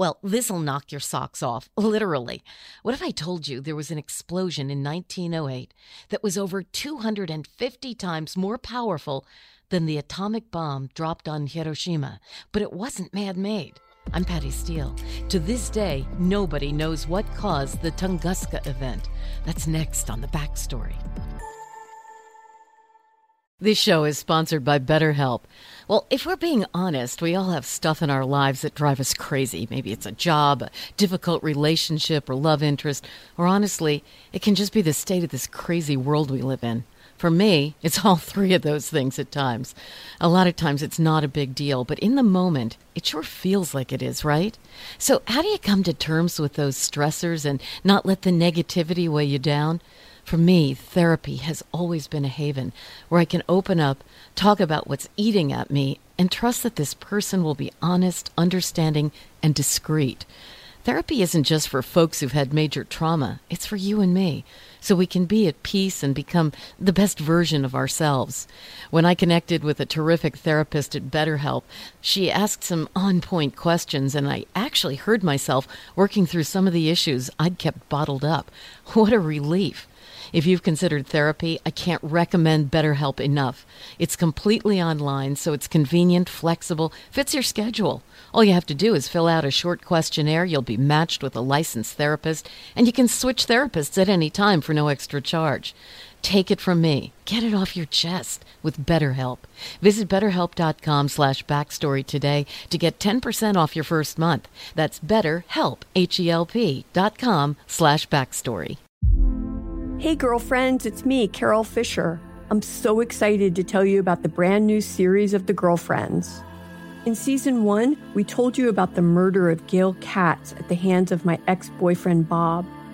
Well, this'll knock your socks off, literally. What if I told you there was an explosion in 1908 that was over 250 times more powerful than the atomic bomb dropped on Hiroshima, but it wasn't man made? I'm Patty Steele. To this day, nobody knows what caused the Tunguska event. That's next on the backstory. This show is sponsored by BetterHelp. Well, if we're being honest, we all have stuff in our lives that drive us crazy. Maybe it's a job, a difficult relationship, or love interest, or honestly, it can just be the state of this crazy world we live in. For me, it's all three of those things at times. A lot of times it's not a big deal, but in the moment, it sure feels like it is, right? So, how do you come to terms with those stressors and not let the negativity weigh you down? For me, therapy has always been a haven where I can open up, talk about what's eating at me, and trust that this person will be honest, understanding, and discreet. Therapy isn't just for folks who've had major trauma, it's for you and me, so we can be at peace and become the best version of ourselves. When I connected with a terrific therapist at BetterHelp, she asked some on point questions, and I actually heard myself working through some of the issues I'd kept bottled up. What a relief! If you've considered therapy, I can't recommend BetterHelp enough. It's completely online, so it's convenient, flexible, fits your schedule. All you have to do is fill out a short questionnaire. You'll be matched with a licensed therapist, and you can switch therapists at any time for no extra charge. Take it from me. Get it off your chest with BetterHelp. Visit betterhelp.com slash backstory today to get 10% off your first month. That's betterhelp, H-E-L-P dot com slash backstory. Hey, girlfriends, it's me, Carol Fisher. I'm so excited to tell you about the brand new series of The Girlfriends. In season one, we told you about the murder of Gail Katz at the hands of my ex boyfriend Bob.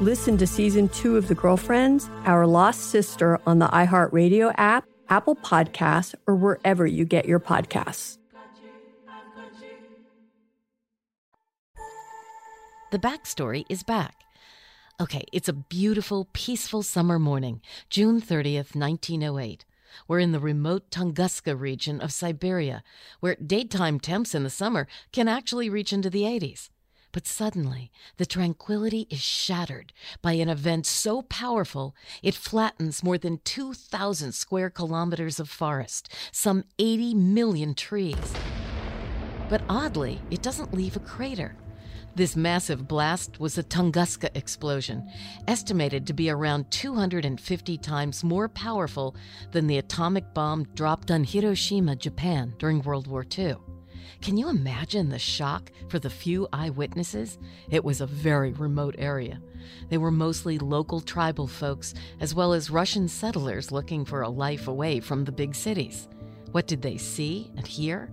Listen to season two of The Girlfriends, Our Lost Sister on the iHeartRadio app, Apple Podcasts, or wherever you get your podcasts. The backstory is back. Okay, it's a beautiful, peaceful summer morning, June 30th, 1908. We're in the remote Tunguska region of Siberia, where daytime temps in the summer can actually reach into the 80s. But suddenly, the tranquility is shattered by an event so powerful it flattens more than 2,000 square kilometers of forest, some 80 million trees. But oddly, it doesn't leave a crater. This massive blast was a Tunguska explosion, estimated to be around 250 times more powerful than the atomic bomb dropped on Hiroshima, Japan during World War II. Can you imagine the shock for the few eyewitnesses? It was a very remote area. They were mostly local tribal folks, as well as Russian settlers looking for a life away from the big cities. What did they see and hear?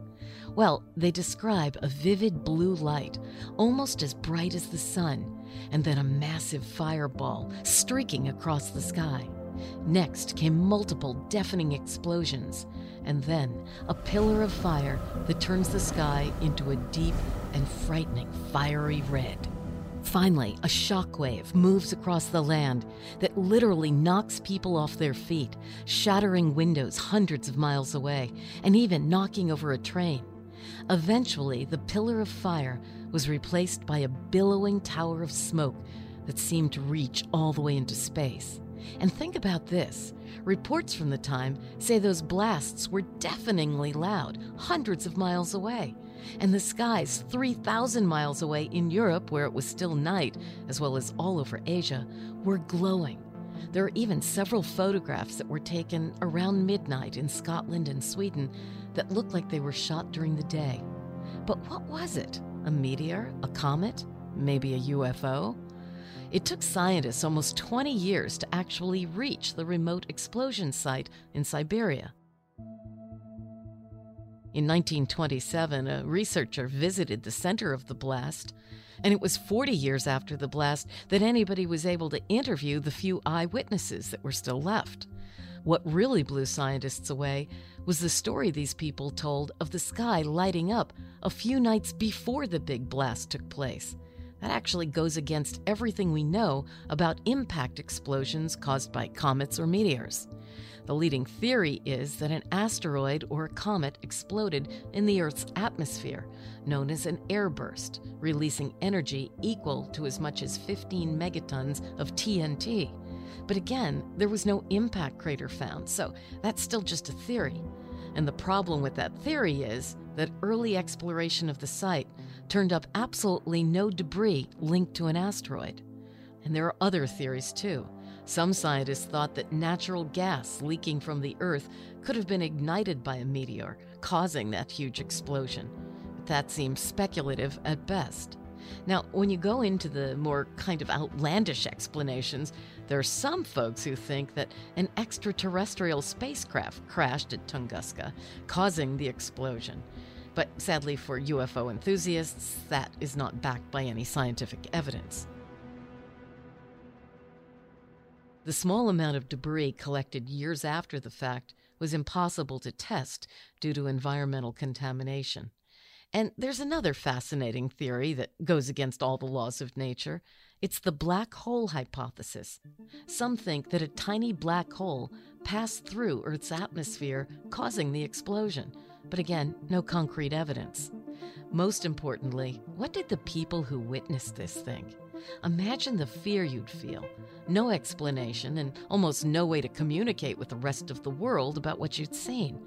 Well, they describe a vivid blue light, almost as bright as the sun, and then a massive fireball streaking across the sky. Next came multiple deafening explosions, and then a pillar of fire that turns the sky into a deep and frightening fiery red. Finally, a shockwave moves across the land that literally knocks people off their feet, shattering windows hundreds of miles away, and even knocking over a train. Eventually, the pillar of fire was replaced by a billowing tower of smoke that seemed to reach all the way into space. And think about this reports from the time say those blasts were deafeningly loud, hundreds of miles away. And the skies 3,000 miles away in Europe, where it was still night, as well as all over Asia, were glowing. There are even several photographs that were taken around midnight in Scotland and Sweden that look like they were shot during the day. But what was it? A meteor? A comet? Maybe a UFO? It took scientists almost 20 years to actually reach the remote explosion site in Siberia. In 1927, a researcher visited the center of the blast, and it was 40 years after the blast that anybody was able to interview the few eyewitnesses that were still left. What really blew scientists away was the story these people told of the sky lighting up a few nights before the big blast took place. That actually goes against everything we know about impact explosions caused by comets or meteors. The leading theory is that an asteroid or a comet exploded in the Earth's atmosphere, known as an airburst, releasing energy equal to as much as 15 megatons of TNT. But again, there was no impact crater found, so that's still just a theory. And the problem with that theory is that early exploration of the site turned up absolutely no debris linked to an asteroid. And there are other theories too. Some scientists thought that natural gas leaking from the Earth could have been ignited by a meteor, causing that huge explosion. But that seems speculative at best. Now, when you go into the more kind of outlandish explanations, there are some folks who think that an extraterrestrial spacecraft crashed at Tunguska, causing the explosion. But sadly for UFO enthusiasts, that is not backed by any scientific evidence. The small amount of debris collected years after the fact was impossible to test due to environmental contamination. And there's another fascinating theory that goes against all the laws of nature. It's the black hole hypothesis. Some think that a tiny black hole passed through Earth's atmosphere, causing the explosion. But again, no concrete evidence. Most importantly, what did the people who witnessed this think? Imagine the fear you'd feel. No explanation and almost no way to communicate with the rest of the world about what you'd seen.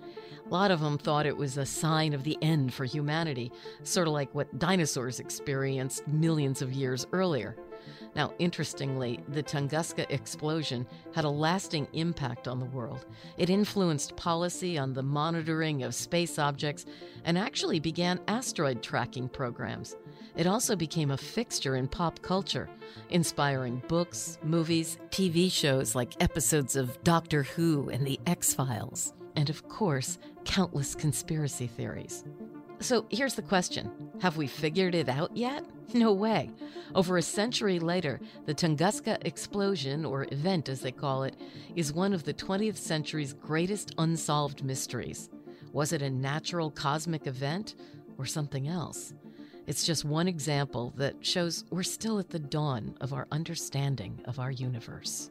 A lot of them thought it was a sign of the end for humanity, sort of like what dinosaurs experienced millions of years earlier. Now, interestingly, the Tunguska explosion had a lasting impact on the world. It influenced policy on the monitoring of space objects and actually began asteroid tracking programs. It also became a fixture in pop culture, inspiring books, movies, TV shows like episodes of Doctor Who and The X Files, and of course, countless conspiracy theories. So here's the question Have we figured it out yet? No way. Over a century later, the Tunguska explosion, or event as they call it, is one of the 20th century's greatest unsolved mysteries. Was it a natural cosmic event or something else? It's just one example that shows we're still at the dawn of our understanding of our universe.